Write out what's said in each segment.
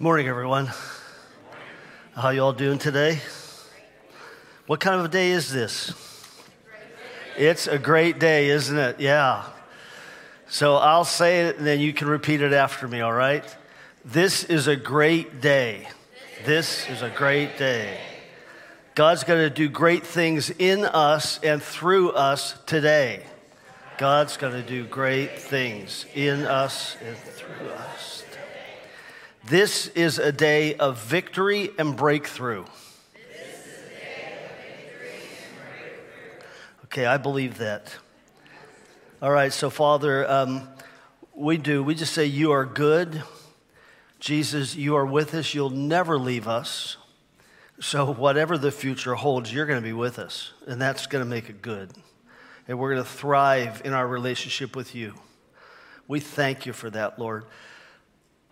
Morning, everyone. How you all doing today? What kind of a day is this? It's a great day, isn't it? Yeah. So I'll say it and then you can repeat it after me, all right? This is a great day. This is a great day. God's going to do great things in us and through us today. God's going to do great things in us and through us. This is a day of victory and breakthrough. Okay, I believe that. All right, so Father, um, we do. We just say, You are good. Jesus, you are with us. You'll never leave us. So, whatever the future holds, you're going to be with us, and that's going to make it good. And we're going to thrive in our relationship with you. We thank you for that, Lord.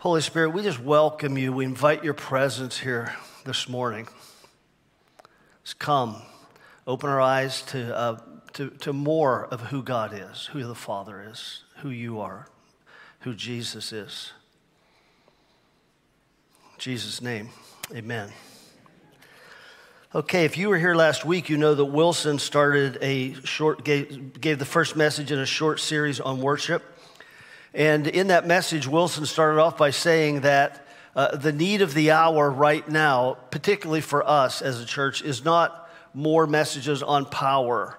Holy Spirit, we just welcome you. We invite your presence here this morning. Just come, open our eyes to, uh, to, to more of who God is, who the Father is, who you are, who Jesus is. In Jesus' name, amen. Okay, if you were here last week, you know that Wilson started a short, gave, gave the first message in a short series on worship. And in that message, Wilson started off by saying that uh, the need of the hour right now, particularly for us as a church, is not more messages on power,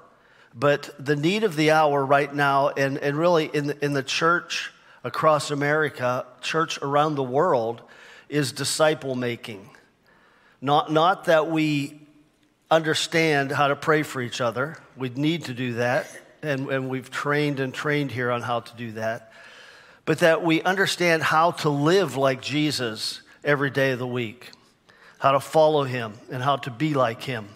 but the need of the hour right now, and, and really in the, in the church across America, church around the world, is disciple making. Not, not that we understand how to pray for each other. We need to do that, and, and we've trained and trained here on how to do that. But that we understand how to live like Jesus every day of the week, how to follow him, and how to be like him.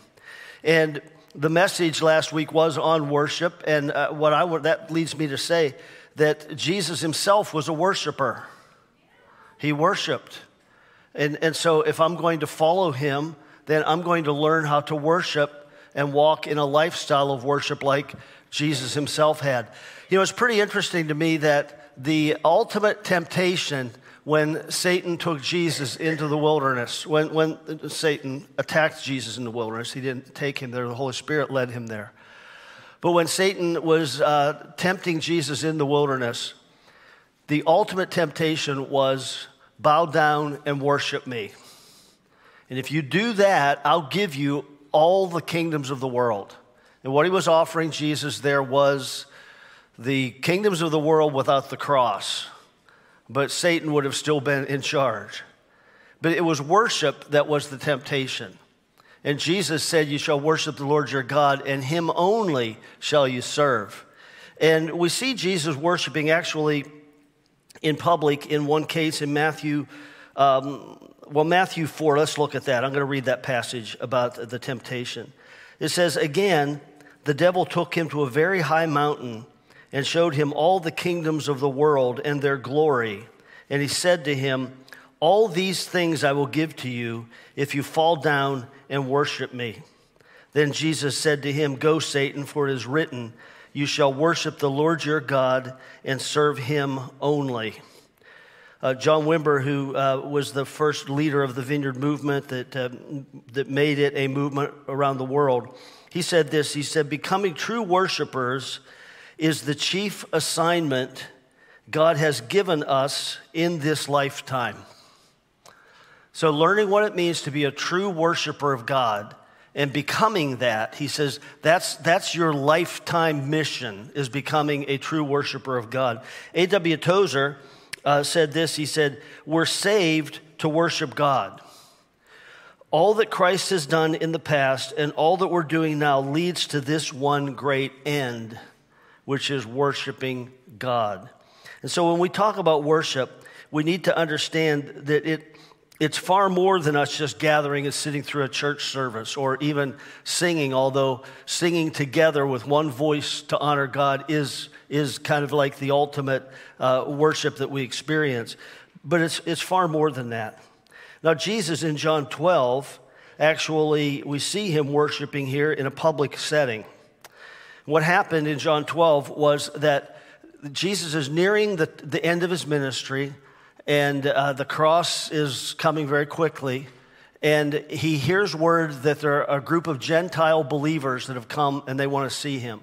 And the message last week was on worship, and uh, what I that leads me to say that Jesus himself was a worshiper. He worshiped. And, and so if I'm going to follow him, then I'm going to learn how to worship and walk in a lifestyle of worship like Jesus himself had. You know, it's pretty interesting to me that the ultimate temptation when Satan took Jesus into the wilderness, when, when Satan attacked Jesus in the wilderness, he didn't take him there, the Holy Spirit led him there. But when Satan was uh, tempting Jesus in the wilderness, the ultimate temptation was bow down and worship me. And if you do that, I'll give you all the kingdoms of the world. And what he was offering Jesus there was the kingdoms of the world without the cross. But Satan would have still been in charge. But it was worship that was the temptation. And Jesus said, You shall worship the Lord your God, and him only shall you serve. And we see Jesus worshiping actually in public in one case in Matthew um, well, Matthew 4, let's look at that. I'm going to read that passage about the temptation. It says, Again, the devil took him to a very high mountain and showed him all the kingdoms of the world and their glory. And he said to him, All these things I will give to you if you fall down and worship me. Then Jesus said to him, Go, Satan, for it is written, You shall worship the Lord your God and serve him only. Uh, John Wimber, who uh, was the first leader of the Vineyard movement that, uh, that made it a movement around the world, he said this He said, Becoming true worshipers is the chief assignment God has given us in this lifetime. So, learning what it means to be a true worshiper of God and becoming that, he says, that's, that's your lifetime mission, is becoming a true worshiper of God. A.W. Tozer, uh, said this He said, We're saved to worship God. All that Christ has done in the past and all that we're doing now leads to this one great end, which is worshiping God. And so when we talk about worship, we need to understand that it, it's far more than us just gathering and sitting through a church service or even singing, although singing together with one voice to honor God is, is kind of like the ultimate uh, worship that we experience. But it's, it's far more than that. Now, Jesus in John 12, actually, we see him worshiping here in a public setting. What happened in John 12 was that Jesus is nearing the, the end of his ministry and uh, the cross is coming very quickly. And he hears word that there are a group of Gentile believers that have come and they want to see him.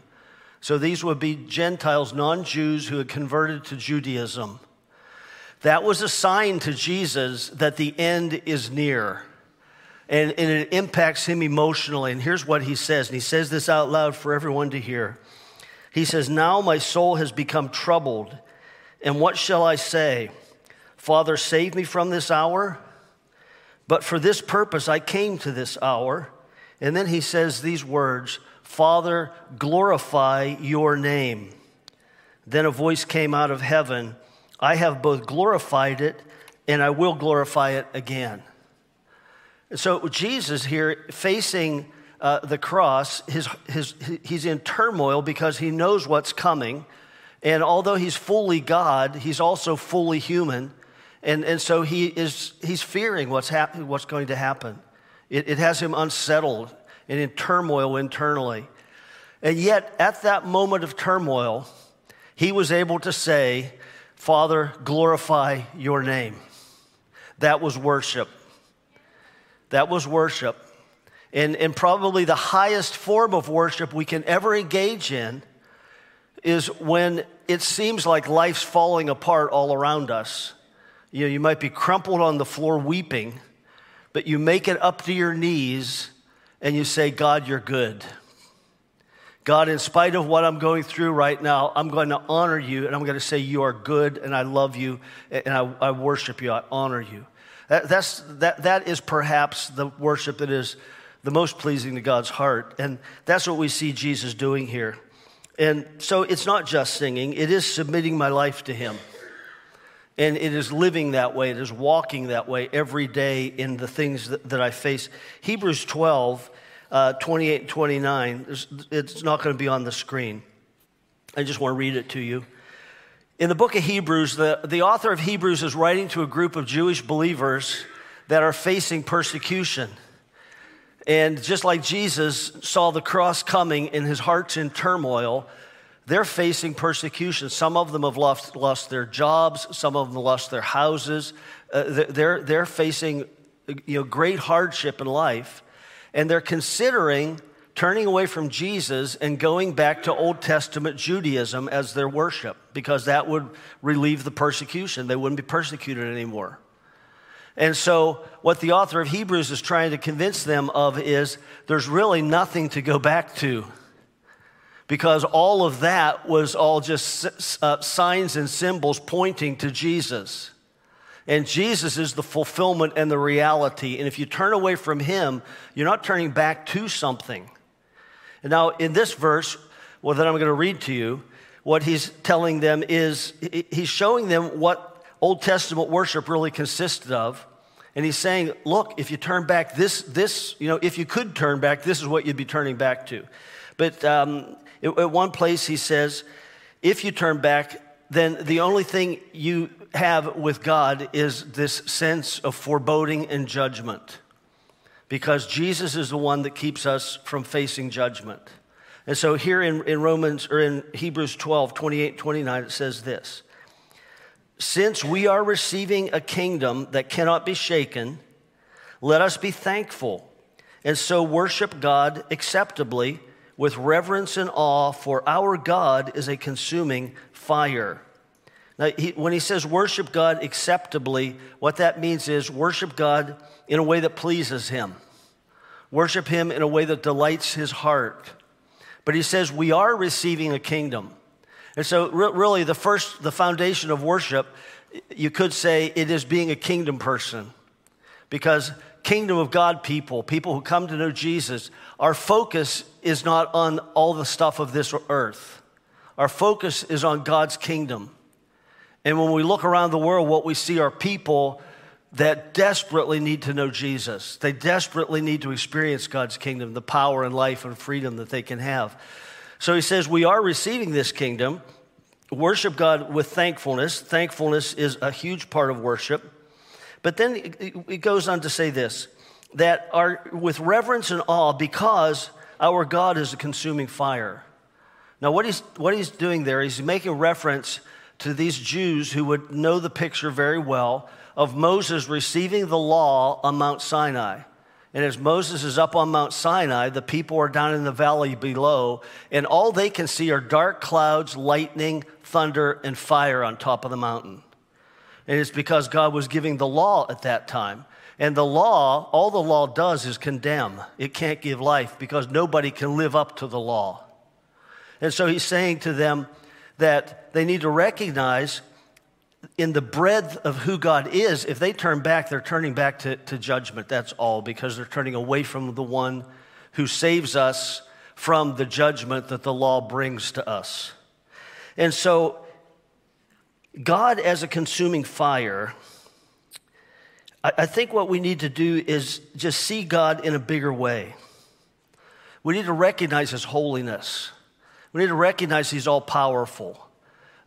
So these would be Gentiles, non Jews who had converted to Judaism. That was a sign to Jesus that the end is near. And, and, it impacts him emotionally. And here's what he says, and he says this out loud for everyone to hear. He says, Now my soul has become troubled, and what shall I say? Father, save me from this hour. But for this purpose I came to this hour. And then he says these words Father, glorify your name. Then a voice came out of heaven I have both glorified it and I will glorify it again. So Jesus here facing uh, the cross, his, his, he's in turmoil because he knows what's coming. And although he's fully God, he's also fully human. And, and so he is, he's fearing what's, hap- what's going to happen. It, it has him unsettled and in turmoil internally. And yet, at that moment of turmoil, he was able to say, Father, glorify your name. That was worship. That was worship. And, and probably the highest form of worship we can ever engage in is when it seems like life's falling apart all around us you know, you might be crumpled on the floor weeping, but you make it up to your knees and you say, God, you're good. God, in spite of what I'm going through right now, I'm going to honor you and I'm going to say, You are good and I love you and I, I worship you. I honor you. That, that's, that, that is perhaps the worship that is the most pleasing to God's heart. And that's what we see Jesus doing here. And so it's not just singing, it is submitting my life to Him. And it is living that way, it is walking that way every day in the things that, that I face. Hebrews 12, uh, 28 and 29, it's not going to be on the screen. I just want to read it to you. In the book of Hebrews, the, the author of Hebrews is writing to a group of Jewish believers that are facing persecution. And just like Jesus saw the cross coming and his heart's in turmoil, they're facing persecution. Some of them have lost, lost their jobs, some of them lost their houses. Uh, they're, they're facing you know, great hardship in life, and they're considering turning away from Jesus and going back to Old Testament Judaism as their worship because that would relieve the persecution. They wouldn't be persecuted anymore. And so, what the author of Hebrews is trying to convince them of is there's really nothing to go back to because all of that was all just uh, signs and symbols pointing to Jesus. And Jesus is the fulfillment and the reality. And if you turn away from Him, you're not turning back to something. And now, in this verse, well, that I'm going to read to you, what he's telling them is he's showing them what Old Testament worship really consisted of. And he's saying, look, if you turn back this, this, you know, if you could turn back, this is what you'd be turning back to. But um, at one place, he says, if you turn back, then the only thing you have with God is this sense of foreboding and judgment. Because Jesus is the one that keeps us from facing judgment. And so here in, in Romans or in Hebrews 12, 28, 29, it says this Since we are receiving a kingdom that cannot be shaken, let us be thankful and so worship God acceptably with reverence and awe, for our God is a consuming fire. Now, he, when he says worship God acceptably, what that means is worship God in a way that pleases him, worship him in a way that delights his heart. But he says we are receiving a kingdom. And so, re- really, the first, the foundation of worship, you could say it is being a kingdom person. Because kingdom of God people, people who come to know Jesus, our focus is not on all the stuff of this earth. Our focus is on God's kingdom. And when we look around the world, what we see are people that desperately need to know Jesus. They desperately need to experience God's kingdom, the power and life and freedom that they can have. So he says, We are receiving this kingdom. Worship God with thankfulness. Thankfulness is a huge part of worship. But then it goes on to say this that are with reverence and awe because our God is a consuming fire. Now, what he's, what he's doing there, he's making reference to these Jews who would know the picture very well of Moses receiving the law on Mount Sinai. And as Moses is up on Mount Sinai, the people are down in the valley below, and all they can see are dark clouds, lightning, thunder, and fire on top of the mountain. And it's because God was giving the law at that time. And the law, all the law does is condemn. It can't give life because nobody can live up to the law. And so he's saying to them that they need to recognize in the breadth of who God is, if they turn back, they're turning back to, to judgment. That's all, because they're turning away from the one who saves us from the judgment that the law brings to us. And so, God as a consuming fire, I, I think what we need to do is just see God in a bigger way. We need to recognize His holiness. We need to recognize He's all powerful.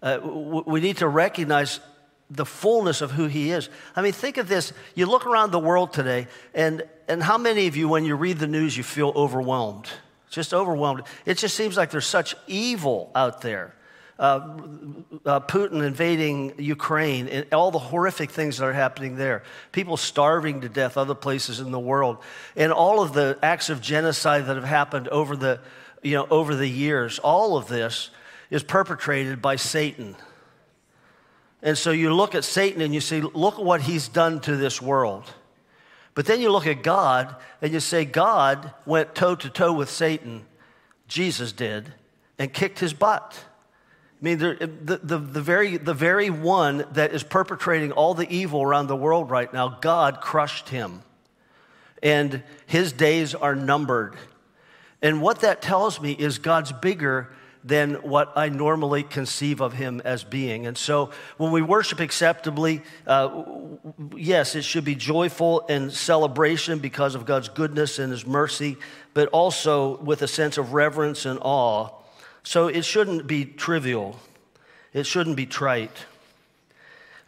Uh, we need to recognize the fullness of who he is. I mean, think of this. You look around the world today, and, and how many of you, when you read the news, you feel overwhelmed? Just overwhelmed. It just seems like there's such evil out there. Uh, uh, Putin invading Ukraine and all the horrific things that are happening there. People starving to death other places in the world. And all of the acts of genocide that have happened over the, you know, over the years. All of this is perpetrated by Satan. And so you look at Satan and you say, look at what he's done to this world. But then you look at God and you say, God went toe to toe with Satan, Jesus did, and kicked his butt. I mean, the, the, the, very, the very one that is perpetrating all the evil around the world right now, God crushed him. And his days are numbered. And what that tells me is God's bigger than what I normally conceive of him as being. And so when we worship acceptably, uh, yes, it should be joyful and celebration because of God's goodness and his mercy, but also with a sense of reverence and awe. So it shouldn't be trivial, it shouldn't be trite.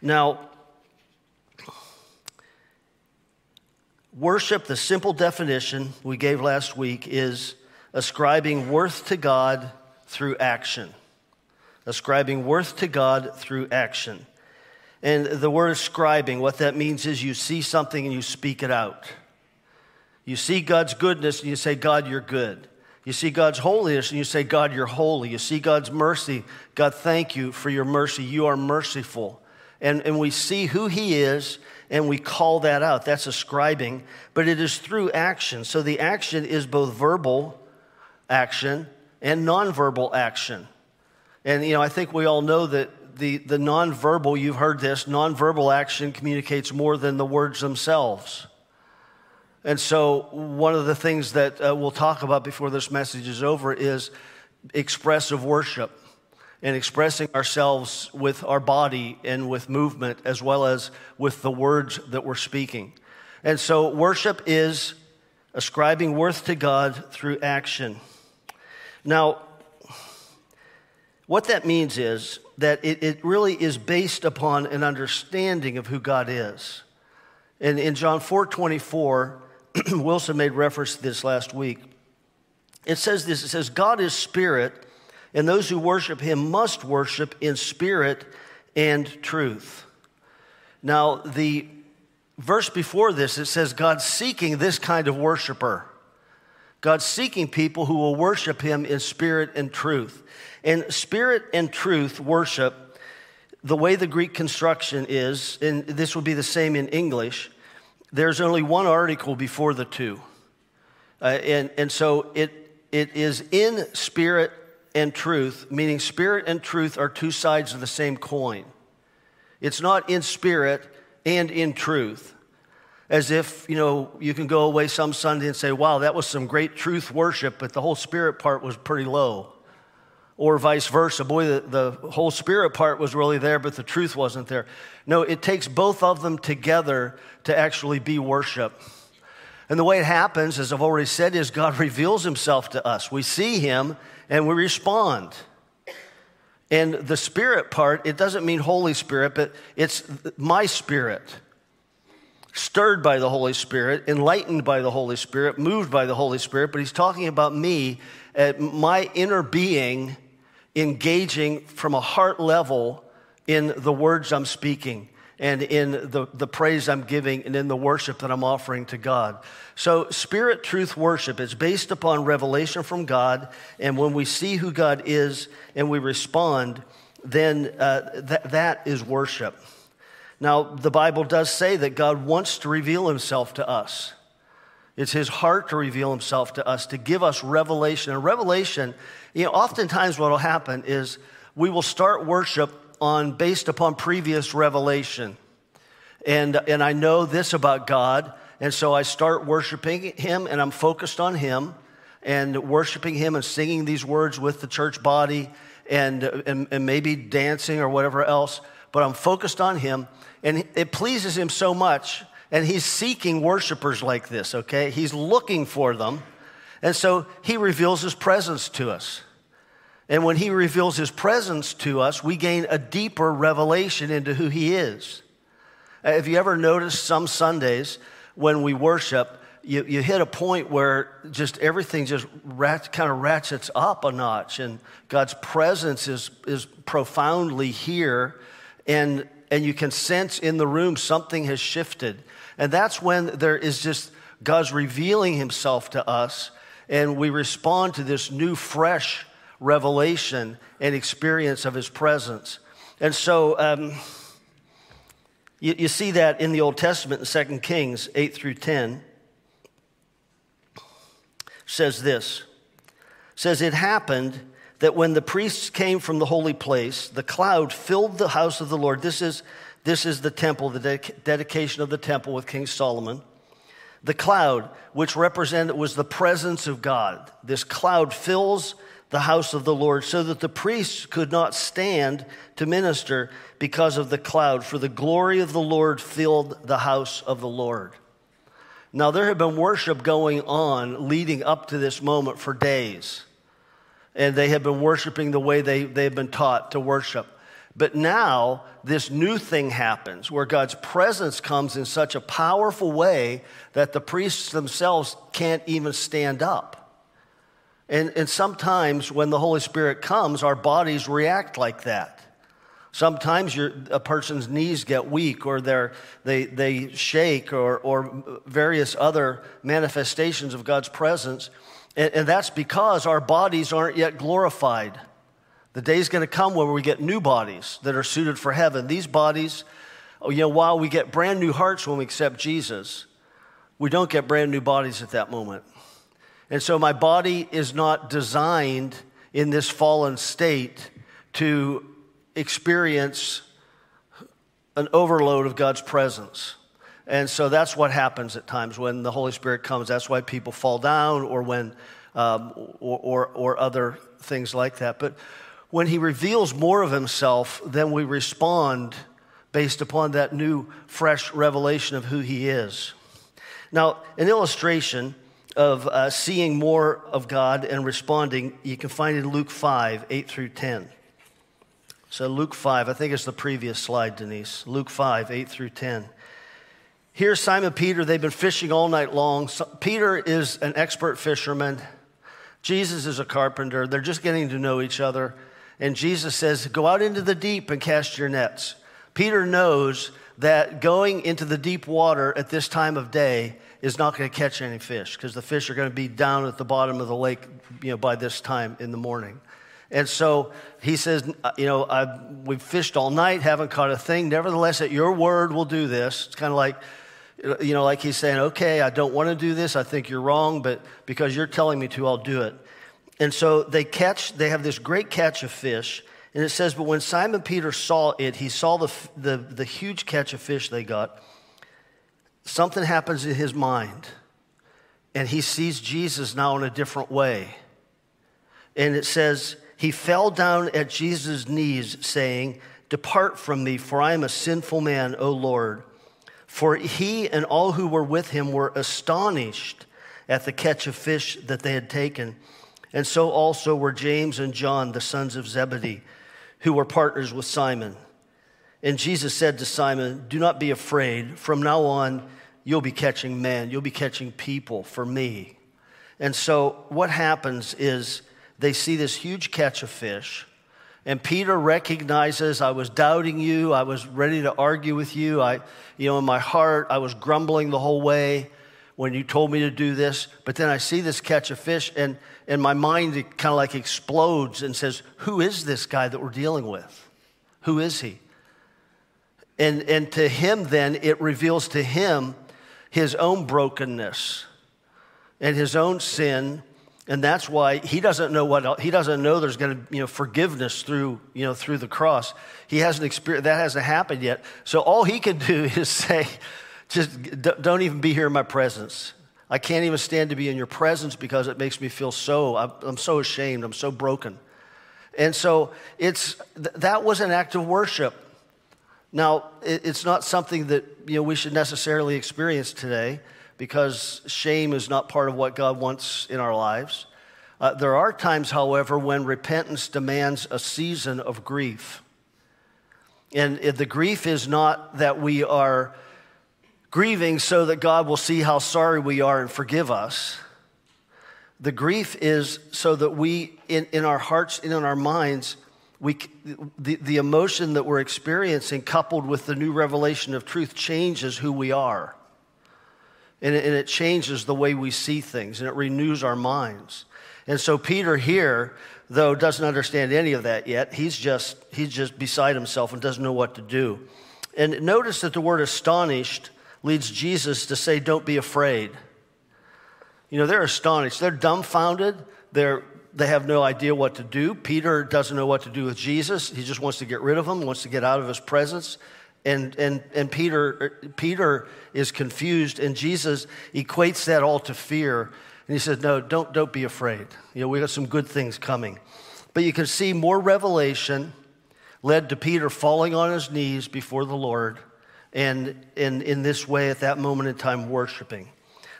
Now, worship, the simple definition we gave last week, is ascribing worth to God through action. Ascribing worth to God through action. And the word ascribing, what that means is you see something and you speak it out. You see God's goodness and you say, God, you're good. You see God's holiness and you say, God, you're holy. You see God's mercy. God, thank you for your mercy. You are merciful. And, and we see who He is and we call that out. That's ascribing, but it is through action. So the action is both verbal action and nonverbal action. And, you know, I think we all know that the, the nonverbal, you've heard this, nonverbal action communicates more than the words themselves. And so, one of the things that uh, we'll talk about before this message is over is expressive worship and expressing ourselves with our body and with movement as well as with the words that we're speaking. And so, worship is ascribing worth to God through action. Now, what that means is that it, it really is based upon an understanding of who God is. And in John 4 24, Wilson made reference to this last week. It says this it says, God is spirit, and those who worship him must worship in spirit and truth. Now, the verse before this, it says, God's seeking this kind of worshiper. God's seeking people who will worship him in spirit and truth. And spirit and truth worship, the way the Greek construction is, and this will be the same in English, there's only one article before the two. Uh, and, and so it, it is in spirit and truth, meaning spirit and truth are two sides of the same coin. It's not in spirit and in truth as if, you know, you can go away some Sunday and say, wow, that was some great truth worship, but the whole spirit part was pretty low. Or vice versa. Boy, the, the whole spirit part was really there, but the truth wasn't there. No, it takes both of them together to actually be worship. And the way it happens, as I've already said, is God reveals himself to us. We see him and we respond. And the spirit part, it doesn't mean Holy Spirit, but it's my spirit stirred by the Holy Spirit, enlightened by the Holy Spirit, moved by the Holy Spirit, but he's talking about me, at my inner being engaging from a heart level in the words I'm speaking and in the, the praise I'm giving and in the worship that I'm offering to God. So, spirit truth worship is based upon revelation from God. And when we see who God is and we respond, then uh, th- that is worship. Now, the Bible does say that God wants to reveal himself to us. It's his heart to reveal himself to us, to give us revelation. And revelation, you know, oftentimes what will happen is we will start worship on based upon previous revelation. And, and I know this about God, and so I start worshiping Him and I'm focused on Him and worshiping Him and singing these words with the church body and, and, and maybe dancing or whatever else, but I'm focused on Him and it pleases Him so much. And He's seeking worshipers like this, okay? He's looking for them. And so He reveals His presence to us. And when he reveals his presence to us, we gain a deeper revelation into who he is. Uh, have you ever noticed some Sundays when we worship, you, you hit a point where just everything just rat, kind of ratchets up a notch, and God's presence is, is profoundly here, and, and you can sense in the room something has shifted. And that's when there is just God's revealing himself to us, and we respond to this new, fresh revelation and experience of his presence. And so um, you, you, see that in the Old Testament in 2 Kings 8 through 10. Says this says it happened that when the priests came from the holy place, the cloud filled the house of the Lord. This is, this is the temple, the dedic- dedication of the temple with King Solomon. The cloud, which represented was the presence of God. This cloud fills the house of the Lord, so that the priests could not stand to minister because of the cloud, for the glory of the Lord filled the house of the Lord. Now, there had been worship going on leading up to this moment for days, and they had been worshiping the way they, they had been taught to worship. But now, this new thing happens where God's presence comes in such a powerful way that the priests themselves can't even stand up. And, and sometimes when the Holy Spirit comes, our bodies react like that. Sometimes a person's knees get weak or they, they shake or, or various other manifestations of God's presence. And, and that's because our bodies aren't yet glorified. The day's going to come where we get new bodies that are suited for heaven. These bodies, oh, you know, while we get brand new hearts when we accept Jesus, we don't get brand new bodies at that moment. And so my body is not designed in this fallen state to experience an overload of God's presence. And so that's what happens at times when the Holy Spirit comes. That's why people fall down or when, um, or, or, or other things like that. But when He reveals more of Himself, then we respond based upon that new, fresh revelation of who He is. Now, an illustration of uh, seeing more of God and responding, you can find in Luke 5, 8 through 10. So, Luke 5, I think it's the previous slide, Denise. Luke 5, 8 through 10. Here's Simon Peter. They've been fishing all night long. So, Peter is an expert fisherman. Jesus is a carpenter. They're just getting to know each other. And Jesus says, Go out into the deep and cast your nets. Peter knows that going into the deep water at this time of day is not going to catch any fish because the fish are going to be down at the bottom of the lake you know, by this time in the morning. And so he says, You know, I've, we've fished all night, haven't caught a thing. Nevertheless, at your word, we'll do this. It's kind of like, you know, like he's saying, Okay, I don't want to do this. I think you're wrong, but because you're telling me to, I'll do it. And so they catch, they have this great catch of fish. And it says, But when Simon Peter saw it, he saw the, the, the huge catch of fish they got something happens in his mind, and he sees Jesus now in a different way. And it says, He fell down at Jesus' knees, saying, Depart from me, for I am a sinful man, O Lord. For he and all who were with him were astonished at the catch of fish that they had taken. And so also were James and John, the sons of Zebedee, who were partners with Simon. And Jesus said to Simon, Do not be afraid. From now on, you'll be catching men, you'll be catching people for me. And so what happens is they see this huge catch of fish, And Peter recognizes I was doubting you. I was ready to argue with you. I, you know, in my heart, I was grumbling the whole way when you told me to do this. But then I see this catch of fish, and, and my mind kind of like explodes and says, Who is this guy that we're dealing with? Who is he? And, and to him, then, it reveals to him his own brokenness and his own sin and that's why he doesn't know what he doesn't know there's going to you know forgiveness through you know through the cross. He hasn't experienced that hasn't happened yet. So all he can do is say just don't even be here in my presence. I can't even stand to be in your presence because it makes me feel so i'm so ashamed. I'm so broken. And so it's that was an act of worship. Now it's not something that you know we should necessarily experience today because shame is not part of what God wants in our lives. Uh, there are times, however, when repentance demands a season of grief. And the grief is not that we are grieving so that God will see how sorry we are and forgive us. The grief is so that we, in, in our hearts and in our minds, we, the, the emotion that we're experiencing, coupled with the new revelation of truth, changes who we are. And it, and it changes the way we see things and it renews our minds. And so Peter here, though, doesn't understand any of that yet. He's just, he's just beside himself and doesn't know what to do. And notice that the word astonished leads Jesus to say, Don't be afraid. You know, they're astonished. They're dumbfounded. They're, they have no idea what to do. Peter doesn't know what to do with Jesus. He just wants to get rid of him, wants to get out of his presence. And, and, and Peter, Peter is confused, and Jesus equates that all to fear. And he says, No, don't, don't be afraid. You know, we got some good things coming. But you can see more revelation led to Peter falling on his knees before the Lord and in, in this way at that moment in time worshiping.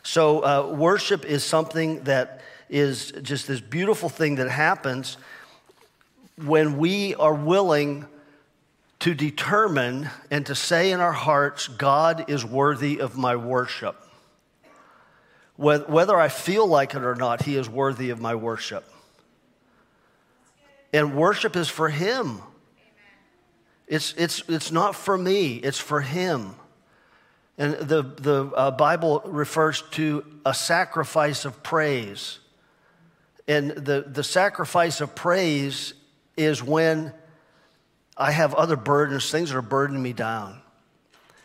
So, uh, worship is something that is just this beautiful thing that happens when we are willing to determine and to say in our hearts, God is worthy of my worship. Whether I feel like it or not, He is worthy of my worship. And worship is for Him. It's, it's, it's not for me, it's for Him. And the, the uh, Bible refers to a sacrifice of praise. And the, the sacrifice of praise is when I have other burdens, things that are burdening me down.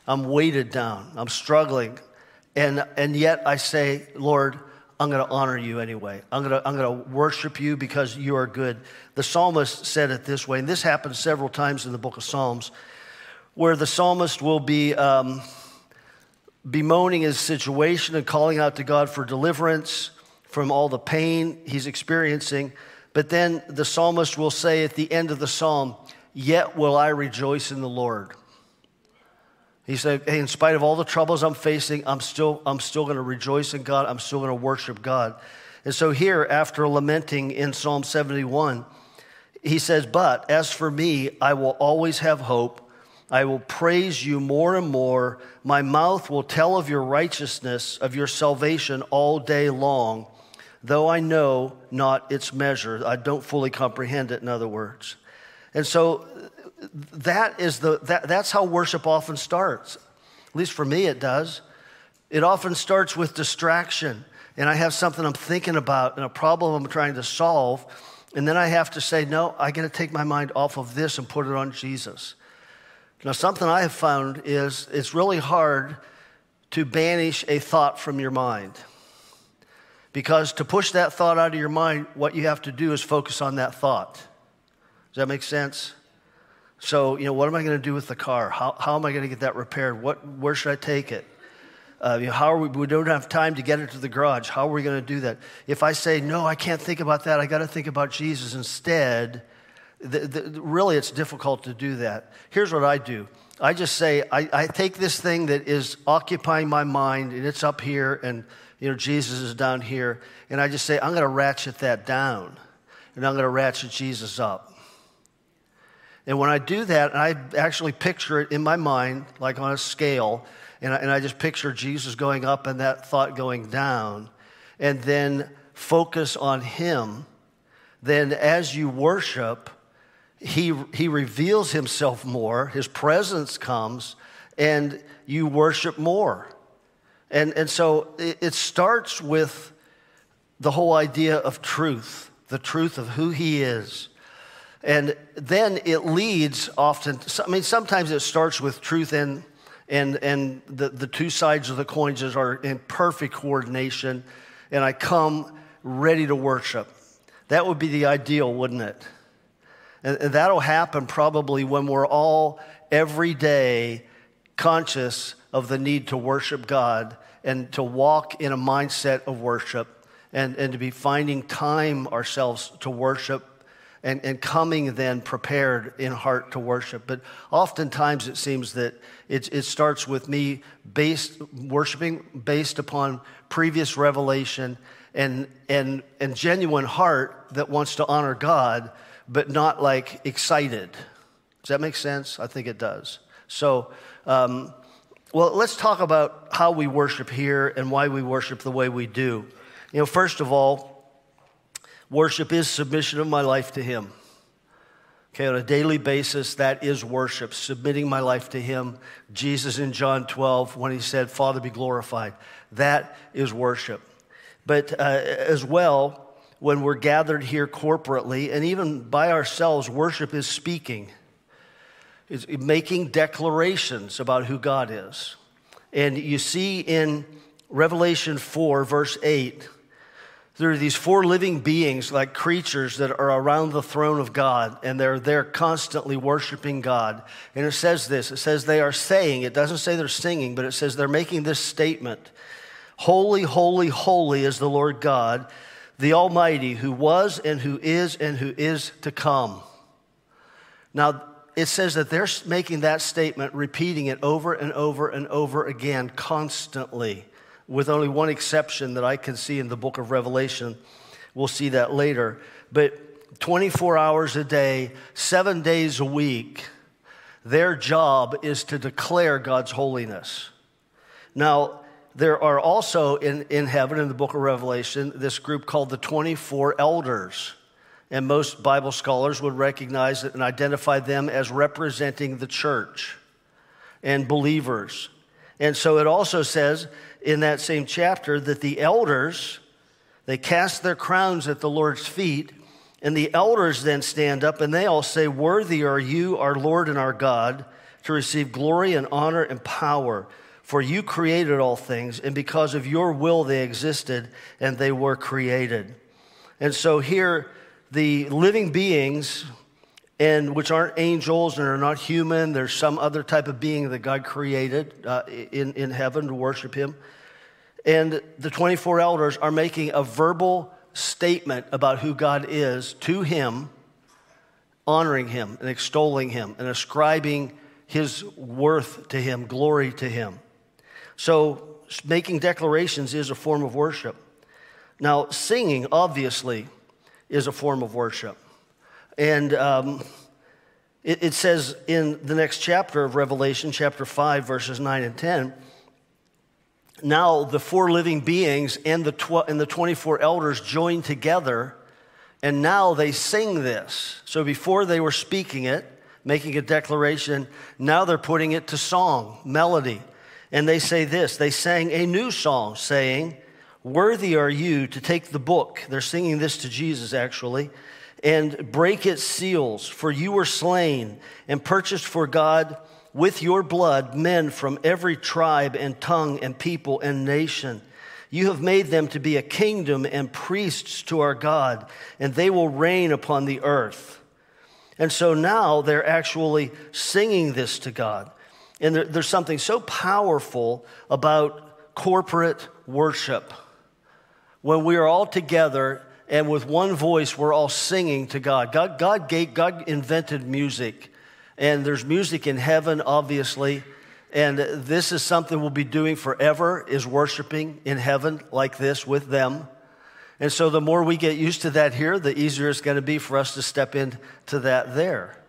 I'm weighted down. I'm struggling. And, and yet I say, Lord, I'm going to honor you anyway. I'm going to, I'm going to worship you because you are good. The psalmist said it this way, and this happens several times in the book of Psalms, where the psalmist will be um, bemoaning his situation and calling out to God for deliverance from all the pain he's experiencing. But then the psalmist will say at the end of the psalm, Yet will I rejoice in the Lord. He said, Hey, in spite of all the troubles I'm facing, I'm still, I'm still going to rejoice in God. I'm still going to worship God. And so, here, after lamenting in Psalm 71, he says, But as for me, I will always have hope. I will praise you more and more. My mouth will tell of your righteousness, of your salvation all day long, though I know not its measure. I don't fully comprehend it, in other words. And so that is the, that, that's how worship often starts. At least for me, it does. It often starts with distraction. And I have something I'm thinking about and a problem I'm trying to solve. And then I have to say, no, I got to take my mind off of this and put it on Jesus. Now, something I have found is it's really hard to banish a thought from your mind. Because to push that thought out of your mind, what you have to do is focus on that thought. Does that make sense? So, you know, what am I going to do with the car? How, how am I going to get that repaired? What, where should I take it? Uh, you know, how are we, we don't have time to get it to the garage. How are we going to do that? If I say, no, I can't think about that, I got to think about Jesus instead, the, the, really it's difficult to do that. Here's what I do I just say, I, I take this thing that is occupying my mind and it's up here and, you know, Jesus is down here, and I just say, I'm going to ratchet that down and I'm going to ratchet Jesus up. And when I do that, and I actually picture it in my mind, like on a scale, and I, and I just picture Jesus going up and that thought going down, and then focus on Him. Then, as you worship, he, he reveals himself more, his presence comes, and you worship more. And, and so it, it starts with the whole idea of truth, the truth of who he is. And then it leads often, I mean, sometimes it starts with truth and, and, and the, the two sides of the coins are in perfect coordination, and I come ready to worship. That would be the ideal, wouldn't it? And, and that'll happen probably when we're all every day conscious of the need to worship God and to walk in a mindset of worship and, and to be finding time ourselves to worship and, and coming then prepared in heart to worship. But oftentimes it seems that it, it starts with me based, worshiping based upon previous revelation and, and, and genuine heart that wants to honor God, but not like excited. Does that make sense? I think it does. So, um, well, let's talk about how we worship here and why we worship the way we do. You know, first of all, Worship is submission of my life to Him. Okay, on a daily basis, that is worship, submitting my life to Him. Jesus in John 12, when He said, Father, be glorified. That is worship. But uh, as well, when we're gathered here corporately and even by ourselves, worship is speaking, it's making declarations about who God is. And you see in Revelation 4, verse 8, there are these four living beings, like creatures, that are around the throne of God, and they're there constantly worshiping God. And it says this it says they are saying, it doesn't say they're singing, but it says they're making this statement Holy, holy, holy is the Lord God, the Almighty, who was and who is and who is to come. Now, it says that they're making that statement, repeating it over and over and over again, constantly with only one exception that I can see in the book of Revelation. We'll see that later. But 24 hours a day, seven days a week, their job is to declare God's holiness. Now, there are also in, in heaven, in the book of Revelation, this group called the 24 elders. And most Bible scholars would recognize it and identify them as representing the church and believers. And so it also says in that same chapter that the elders, they cast their crowns at the Lord's feet, and the elders then stand up and they all say, Worthy are you, our Lord and our God, to receive glory and honor and power. For you created all things, and because of your will they existed and they were created. And so here, the living beings and which aren't angels and are not human. There's some other type of being that God created uh, in, in heaven to worship Him. And the 24 elders are making a verbal statement about who God is to Him, honoring Him and extolling Him and ascribing His worth to Him, glory to Him. So, making declarations is a form of worship. Now, singing, obviously, is a form of worship. And um, it, it says in the next chapter of Revelation, chapter 5, verses 9 and 10, now the four living beings and the, tw- and the 24 elders join together, and now they sing this. So before they were speaking it, making a declaration, now they're putting it to song, melody. And they say this they sang a new song, saying, Worthy are you to take the book. They're singing this to Jesus, actually and break its seals, for you were slain and purchased for God with your blood men from every tribe and tongue and people and nation. You have made them to be a kingdom and priests to our God, and they will reign upon the earth. And so now they're actually singing this to God. And there, there's something so powerful about corporate worship. When we are all together and with one voice, we're all singing to God. God, God, gave, God invented music, and there's music in heaven, obviously. And this is something we'll be doing forever is worshiping in heaven like this with them. And so the more we get used to that here, the easier it's going to be for us to step into that there.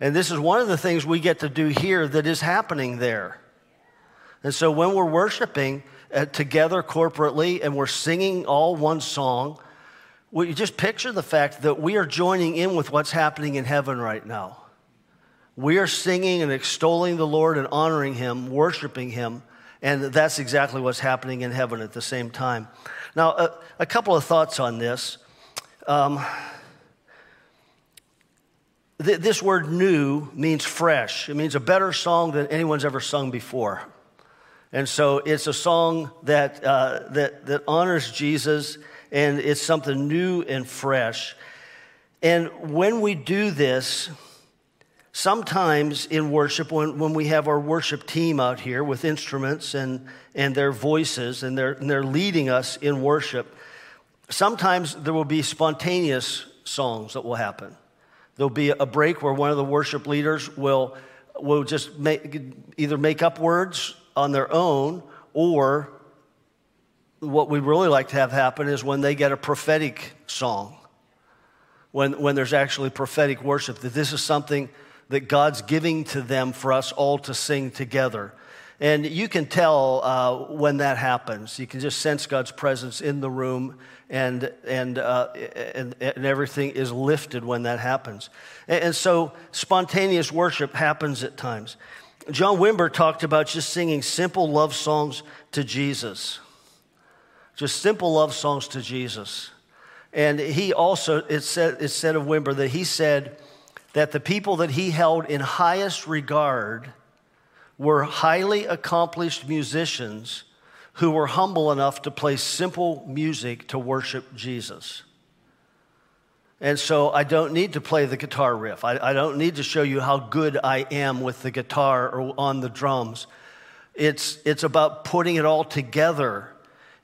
And this is one of the things we get to do here that is happening there. And so when we're worshiping uh, together corporately and we're singing all one song, Well, you just picture the fact that we are joining in with what's happening in heaven right now. We are singing and extolling the Lord and honoring Him, worshiping Him, and that's exactly what's happening in heaven at the same time. Now, a, a couple of thoughts on this. Um, th- this word new means fresh, it means a better song than anyone's ever sung before. And so it's a song that, uh, that, that honors Jesus, and it's something new and fresh. And when we do this, sometimes in worship, when, when we have our worship team out here with instruments and, and their voices, and they're, and they're leading us in worship, sometimes there will be spontaneous songs that will happen. There'll be a break where one of the worship leaders will, will just make, either make up words on their own, or what we really like to have happen is when they get a prophetic song, when, when there's actually prophetic worship, that this is something that God's giving to them for us all to sing together. And you can tell uh, when that happens. You can just sense God's presence in the room, and, and, uh, and, and, everything is lifted when that happens. And, and so spontaneous worship happens at times. John Wimber talked about just singing simple love songs to Jesus. Just simple love songs to Jesus. And he also, it said, it said of Wimber that he said that the people that he held in highest regard were highly accomplished musicians who were humble enough to play simple music to worship Jesus. And so I don't need to play the guitar riff. I, I, don't need to show you how good I am with the guitar or on the drums. It's, it's about putting it all together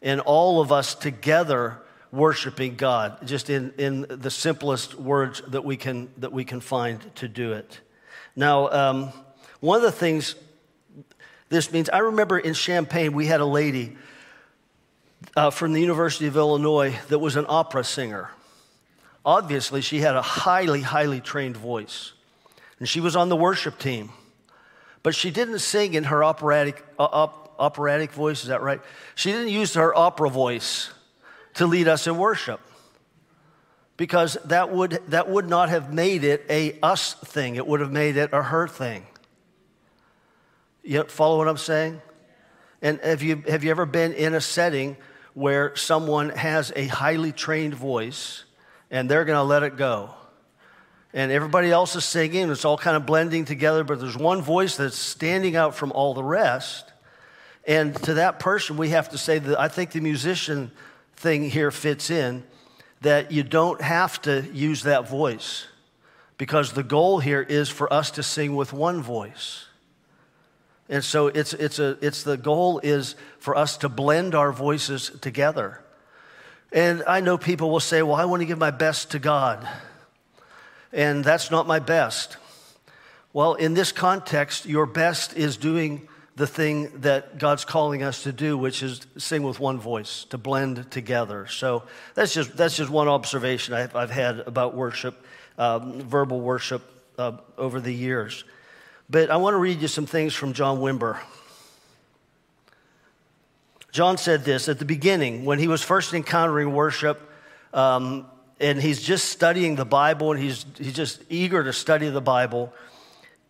and all of us together worshiping God, just in, in the simplest words that we, can, that we can find to do it. Now, um, one of the things this means, I remember in Champaign, we had a lady uh, from the University of Illinois that was an opera singer. Obviously, she had a highly, highly trained voice. And she was on the worship team. But she didn't sing in her operatic, uh, operatic voice, is that right? She didn't use her opera voice to lead us in worship. Because that would, that would not have made it a us thing, it would have made it a her thing. You follow what I'm saying? And have you, have you ever been in a setting where someone has a highly trained voice and they're going to let it go. And everybody else is singing, and it's all kind of blending together, but there's one voice that's standing out from all the rest. And to that person, we have to say that I think the musician thing here fits in that you don't have to use that voice because the goal here is for us to sing with one voice. And so it's, it's, a, it's the goal is for us to blend our voices together. And I know people will say, well, I want to give my best to God. And that's not my best. Well, in this context, your best is doing the thing that God's calling us to do, which is sing with one voice, to blend together. So that's just, that's just one observation I've, I've had about worship, um, verbal worship uh, over the years. But I want to read you some things from John Wimber. John said this at the beginning when he was first encountering worship, um, and he's just studying the Bible and he's, he's just eager to study the Bible.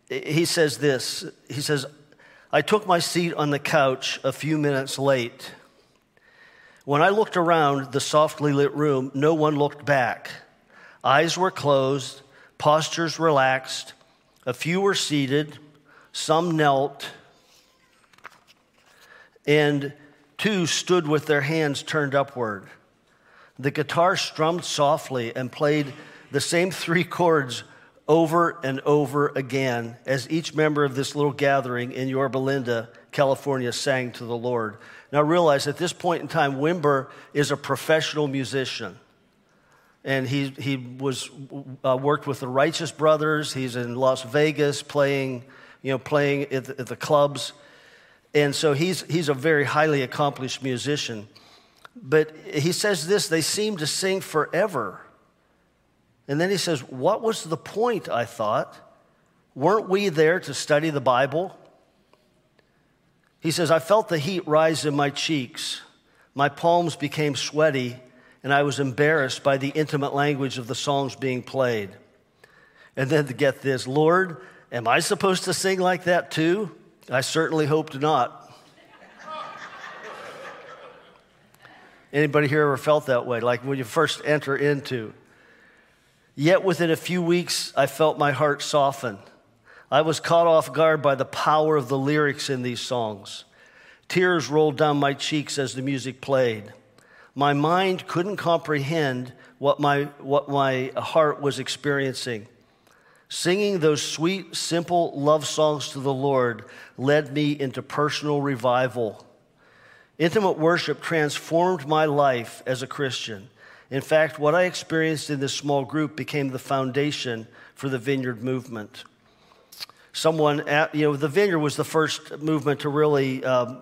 He says this He says, I took my seat on the couch a few minutes late. When I looked around the softly lit room, no one looked back. Eyes were closed, postures relaxed, a few were seated, some knelt, and Two stood with their hands turned upward. The guitar strummed softly and played the same three chords over and over again as each member of this little gathering in Yorba Linda, California, sang to the Lord. Now realize at this point in time, Wimber is a professional musician. And he, he was, uh, worked with the Righteous Brothers. He's in Las Vegas playing, you know, playing at the, at the clubs. And so he's, he's a very highly accomplished musician. But he says this they seem to sing forever. And then he says, What was the point, I thought? Weren't we there to study the Bible? He says, I felt the heat rise in my cheeks. My palms became sweaty, and I was embarrassed by the intimate language of the songs being played. And then to get this, Lord, am I supposed to sing like that too? I certainly hoped not. Anybody here ever felt that way? Like when you first enter into. Yet within a few weeks, I felt my heart soften. I was caught off guard by the power of the lyrics in these songs. Tears rolled down my cheeks as the music played. My mind couldn't comprehend what my, what my heart was experiencing. Singing those sweet, simple love songs to the Lord led me into personal revival. Intimate worship transformed my life as a Christian. In fact, what I experienced in this small group became the foundation for the Vineyard movement. Someone, at, you know, the Vineyard was the first movement to really um,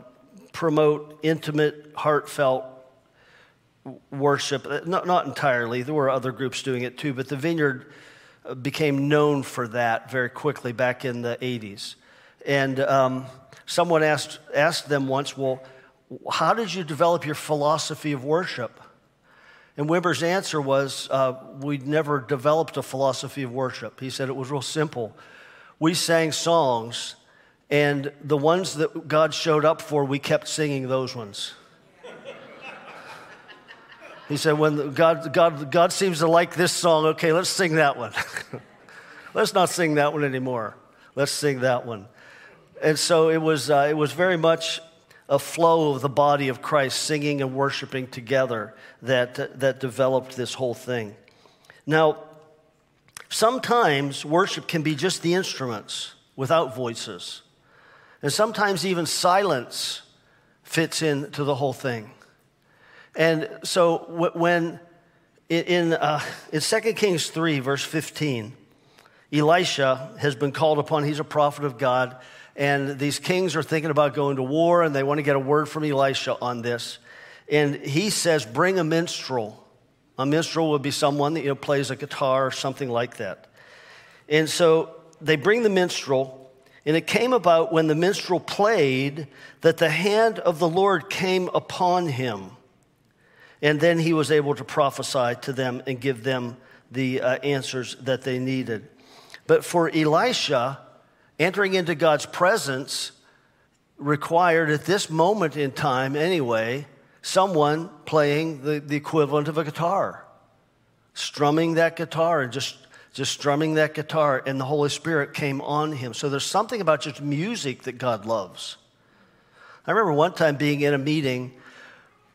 promote intimate, heartfelt worship. Not, not entirely, there were other groups doing it too, but the Vineyard uh, became known for that very quickly back in the 80s. And um, someone asked, asked them once, well, how did you develop your philosophy of worship? And Wimber's answer was, uh, We'd never developed a philosophy of worship. He said it was real simple. We sang songs, and the ones that God showed up for, we kept singing those ones. he said, When God, God, God seems to like this song, okay, let's sing that one. let's not sing that one anymore. Let's sing that one. And so it was, uh, it was very much a flow of the body of Christ singing and worshiping together that, that developed this whole thing. Now, sometimes worship can be just the instruments without voices. And sometimes even silence fits into the whole thing. And so when in, uh, in 2 Kings 3, verse 15, Elisha has been called upon, he's a prophet of God and these kings are thinking about going to war, and they want to get a word from Elisha on this. And he says, Bring a minstrel. A minstrel would be someone that you know, plays a guitar or something like that. And so they bring the minstrel, and it came about when the minstrel played that the hand of the Lord came upon him. And then he was able to prophesy to them and give them the uh, answers that they needed. But for Elisha, Entering into God's presence required, at this moment in time anyway, someone playing the, the equivalent of a guitar, strumming that guitar and just, just strumming that guitar, and the Holy Spirit came on him. So there's something about just music that God loves. I remember one time being in a meeting.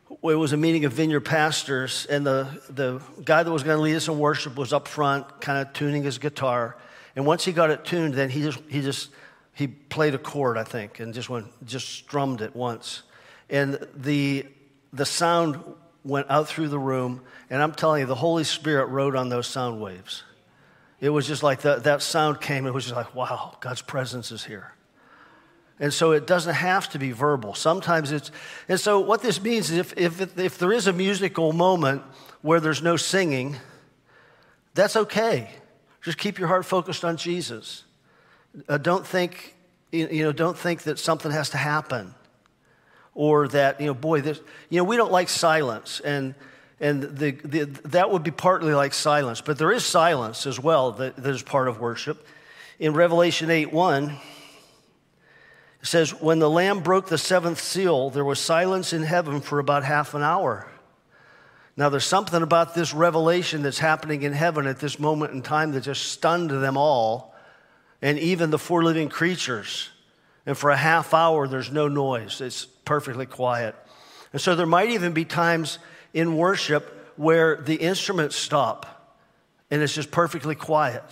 It was a meeting of vineyard pastors, and the, the guy that was going to lead us in worship was up front, kind of tuning his guitar. And once he got it tuned, then he just, he just he played a chord, I think, and just went, just strummed it once. And the, the sound went out through the room, and I'm telling you, the Holy Spirit rode on those sound waves. It was just like that, that sound came, it was just like, wow, God's presence is here. And so it doesn't have to be verbal. Sometimes it's, and so what this means is if, if, if there is a musical moment where there's no singing, that's okay. Just keep your heart focused on Jesus. Uh, don't think, you know, don't think that something has to happen or that, you know, boy, this, you know, we don't like silence. And, and the, the, that would be partly like silence, but there is silence as well that, that is part of worship. In Revelation 8 1, it says, When the Lamb broke the seventh seal, there was silence in heaven for about half an hour. Now, there's something about this revelation that's happening in heaven at this moment in time that just stunned them all, and even the four living creatures. And for a half hour, there's no noise, it's perfectly quiet. And so, there might even be times in worship where the instruments stop and it's just perfectly quiet.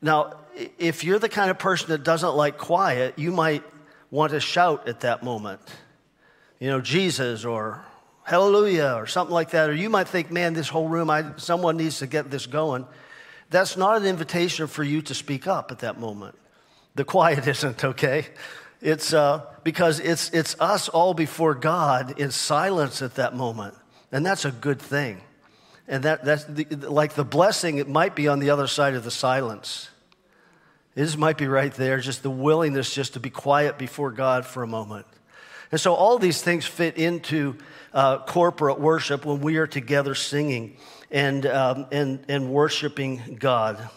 Now, if you're the kind of person that doesn't like quiet, you might want to shout at that moment. You know, Jesus or hallelujah, or something like that. Or you might think, man, this whole room, I, someone needs to get this going. That's not an invitation for you to speak up at that moment. The quiet isn't, okay? It's uh, because it's, it's us all before God in silence at that moment. And that's a good thing. And that, that's the, like the blessing, it might be on the other side of the silence. It just might be right there, just the willingness just to be quiet before God for a moment. And so all these things fit into uh, corporate worship when we are together singing and, um, and, and worshiping God.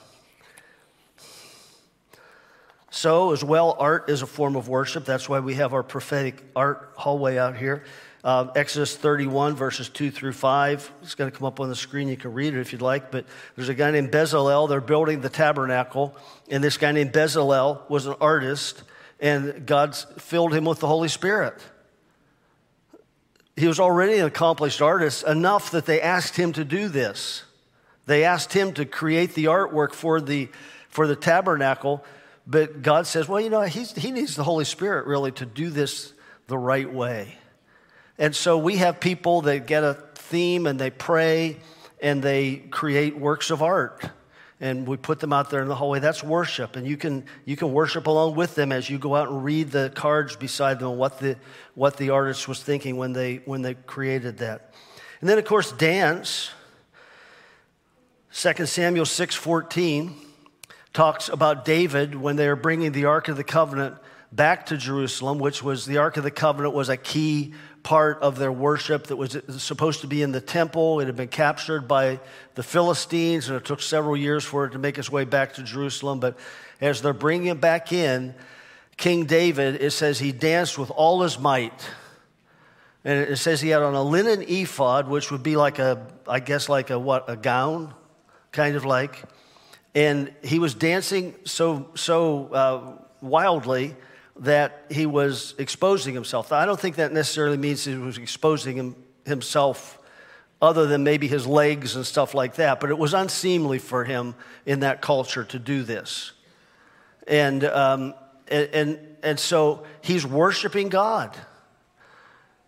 So, as well, art is a form of worship. That's why we have our prophetic art hallway out here. Uh, Exodus 31, verses 2 through 5. It's going to come up on the screen. You can read it if you'd like. But there's a guy named Bezalel. They're building the tabernacle. And this guy named Bezalel was an artist, and God filled him with the Holy Spirit. He was already an accomplished artist, enough that they asked him to do this. They asked him to create the artwork for the, for the tabernacle but God says, well, you know, he needs the Holy Spirit really to do this the right way. And so we have people that get a theme and they pray and they create works of art. And we put them out there in the hallway. That's worship. And you can, you can worship along with them as you go out and read the cards beside them, what the, what the artist was thinking when they, when they created that. And then, of course, dance. 2 Samuel 6 14 talks about David when they were bringing the Ark of the Covenant back to Jerusalem, which was the Ark of the Covenant was a key part of their worship that was supposed to be in the temple. It had been captured by the Philistines, and it took several years for it to make its way back to Jerusalem. But as they're bringing it back in, King David, it says he danced with all his might. And it says he had on a linen ephod, which would be like a, I guess, like a what, a gown, kind of like and he was dancing so, so uh, wildly that he was exposing himself. I don't think that necessarily means he was exposing him, himself other than maybe his legs and stuff like that, but it was unseemly for him in that culture to do this. And, um, and, and, and so he's worshiping God.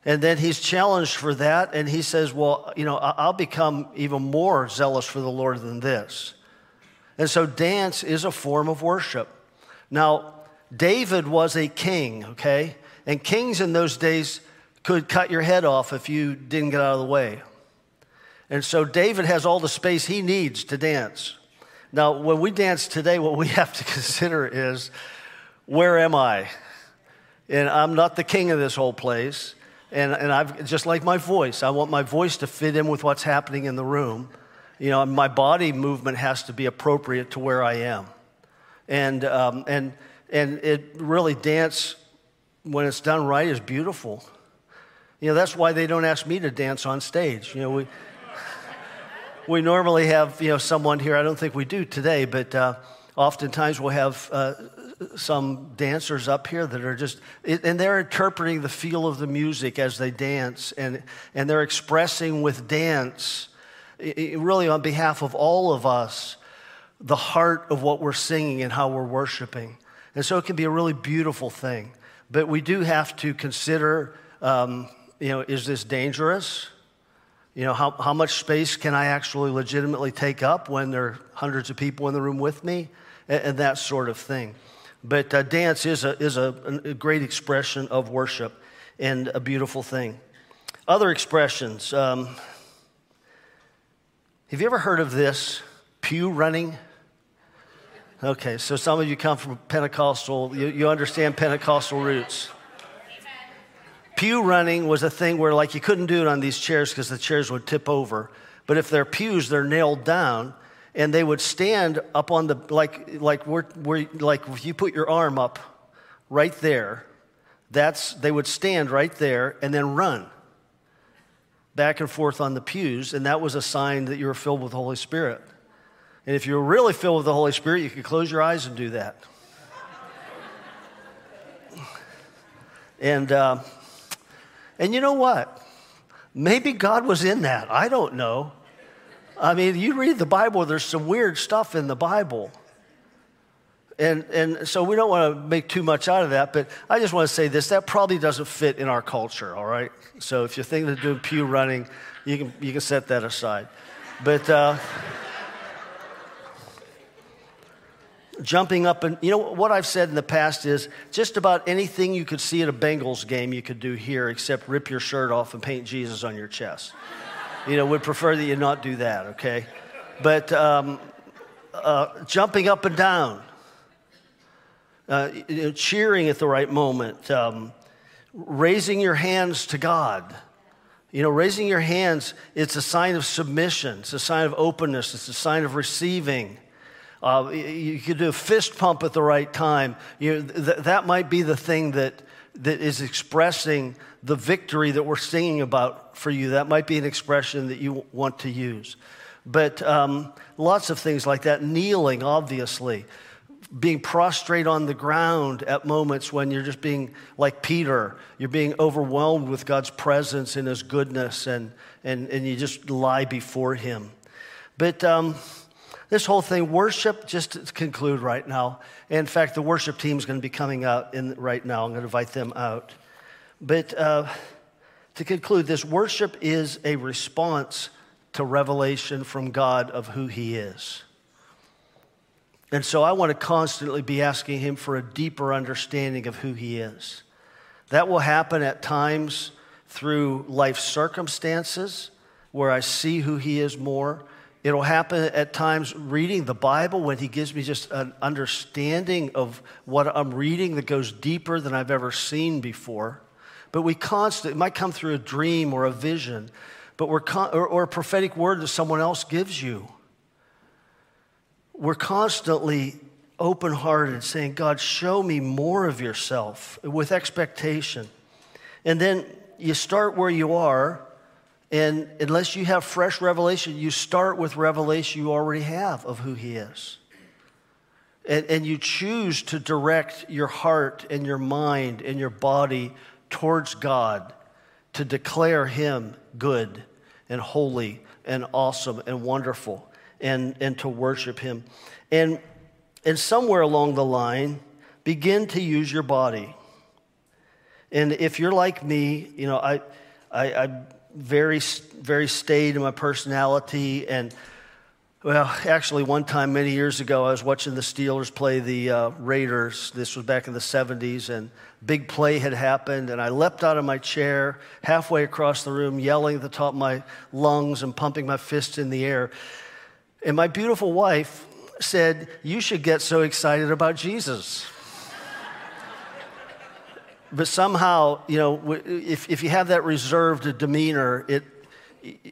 And then he's challenged for that, and he says, Well, you know, I'll become even more zealous for the Lord than this. And so dance is a form of worship. Now, David was a king, okay? And kings in those days could cut your head off if you didn't get out of the way. And so David has all the space he needs to dance. Now, when we dance today, what we have to consider is where am I? And I'm not the king of this whole place. And, and I've just like my voice, I want my voice to fit in with what's happening in the room you know, my body movement has to be appropriate to where I am. And, um, and, and it really dance, when it's done right, is beautiful. You know, that's why they don't ask me to dance on stage. You know, we, we normally have, you know, someone here, I don't think we do today, but uh, oftentimes we'll have uh, some dancers up here that are just, and they're interpreting the feel of the music as they dance, and, and they're expressing with dance really on behalf of all of us, the heart of what we're singing and how we're worshiping. And so it can be a really beautiful thing. But we do have to consider um, you know, is this dangerous? You know, how, how much space can I actually legitimately take up when there are hundreds of people in the room with me? And, and that sort of thing. But uh, dance is, a, is a, a great expression of worship and a beautiful thing. Other expressions. Um, have you ever heard of this? Pew running? Okay, so some of you come from Pentecostal, you, you understand Pentecostal roots. Pew running was a thing where, like, you couldn't do it on these chairs because the chairs would tip over. But if they're pews, they're nailed down, and they would stand up on the like, like where, like if you put your arm up, right there. That's they would stand right there and then run back and forth on the pews, and that was a sign that you were filled with the Holy Spirit. And if you're really filled with the Holy Spirit, you can close your eyes and do that. and, uh, and you know what? Maybe God was in that. I don't know. I mean, you read the Bible, there's some weird stuff in the Bible. And, and so we don't want to make too much out of that, but I just want to say this that probably doesn't fit in our culture, all right? So if you're thinking of doing pew running, you can, you can set that aside. But uh, jumping up and, you know, what I've said in the past is just about anything you could see at a Bengals game you could do here except rip your shirt off and paint Jesus on your chest. You know, would prefer that you not do that, okay? But um, uh, jumping up and down uh, cheering at the right moment, um, raising your hands to God. You know, raising your hands, it's a sign of submission, it's a sign of openness, it's a sign of receiving. Uh, you could do a fist pump at the right time. You th- that might be the thing that, that is expressing the victory that we're singing about for you. That might be an expression that you want to use. But um, lots of things like that. Kneeling, obviously being prostrate on the ground at moments when you're just being like Peter, you're being overwhelmed with God's presence and His goodness, and, and, and you just lie before Him. But um, this whole thing, worship, just to conclude right now. In fact, the worship team is going to be coming out in, right now. I'm going to invite them out. But uh, to conclude, this worship is a response to revelation from God of who He is. And so I want to constantly be asking Him for a deeper understanding of who He is. That will happen at times through life circumstances where I see who He is more. It'll happen at times reading the Bible when He gives me just an understanding of what I'm reading that goes deeper than I've ever seen before. But we constantly, it might come through a dream or a vision, but we're con- or, or a prophetic word that someone else gives you we're constantly open hearted, saying, God, show me more of yourself with expectation. And then you start where you are, and unless you have fresh revelation, you start with revelation you already have of who He is. And, and you choose to direct your heart and your mind and your body towards God to declare Him good and holy and awesome and wonderful and, and to worship Him. And, and somewhere along the line, begin to use your body. And if you're like me, you know, I, I, I'm very, very staid in my personality. And, well, actually, one time many years ago, I was watching the Steelers play the uh, Raiders. This was back in the 70s, and big play had happened. And I leapt out of my chair halfway across the room, yelling at the top of my lungs and pumping my fists in the air. And my beautiful wife said, You should get so excited about Jesus. But somehow, you know, if, if you have that reserved demeanor, it,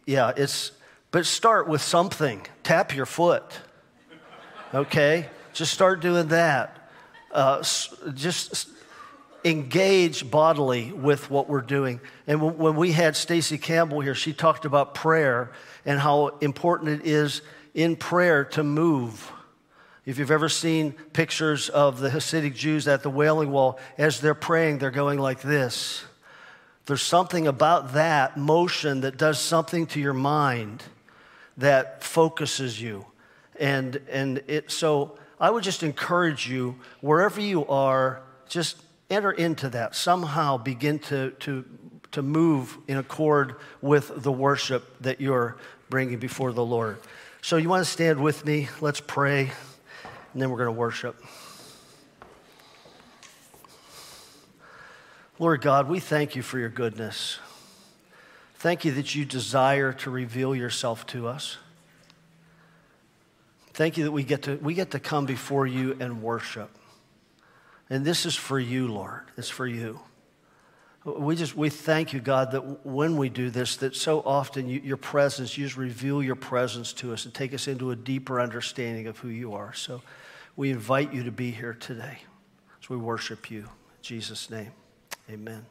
yeah, it's, but start with something. Tap your foot, okay? Just start doing that. Uh, just engage bodily with what we're doing. And when we had Stacey Campbell here, she talked about prayer and how important it is in prayer to move. If you've ever seen pictures of the Hasidic Jews at the Wailing Wall, as they're praying, they're going like this. There's something about that motion that does something to your mind that focuses you. And, and it, so I would just encourage you, wherever you are, just enter into that. Somehow begin to, to, to move in accord with the worship that you're bringing before the Lord. So, you want to stand with me? Let's pray, and then we're going to worship. Lord God, we thank you for your goodness. Thank you that you desire to reveal yourself to us. Thank you that we get to, we get to come before you and worship. And this is for you, Lord. It's for you. We just we thank you, God, that when we do this, that so often you, your presence, you just reveal your presence to us and take us into a deeper understanding of who you are. So we invite you to be here today as we worship you. In Jesus' name, amen.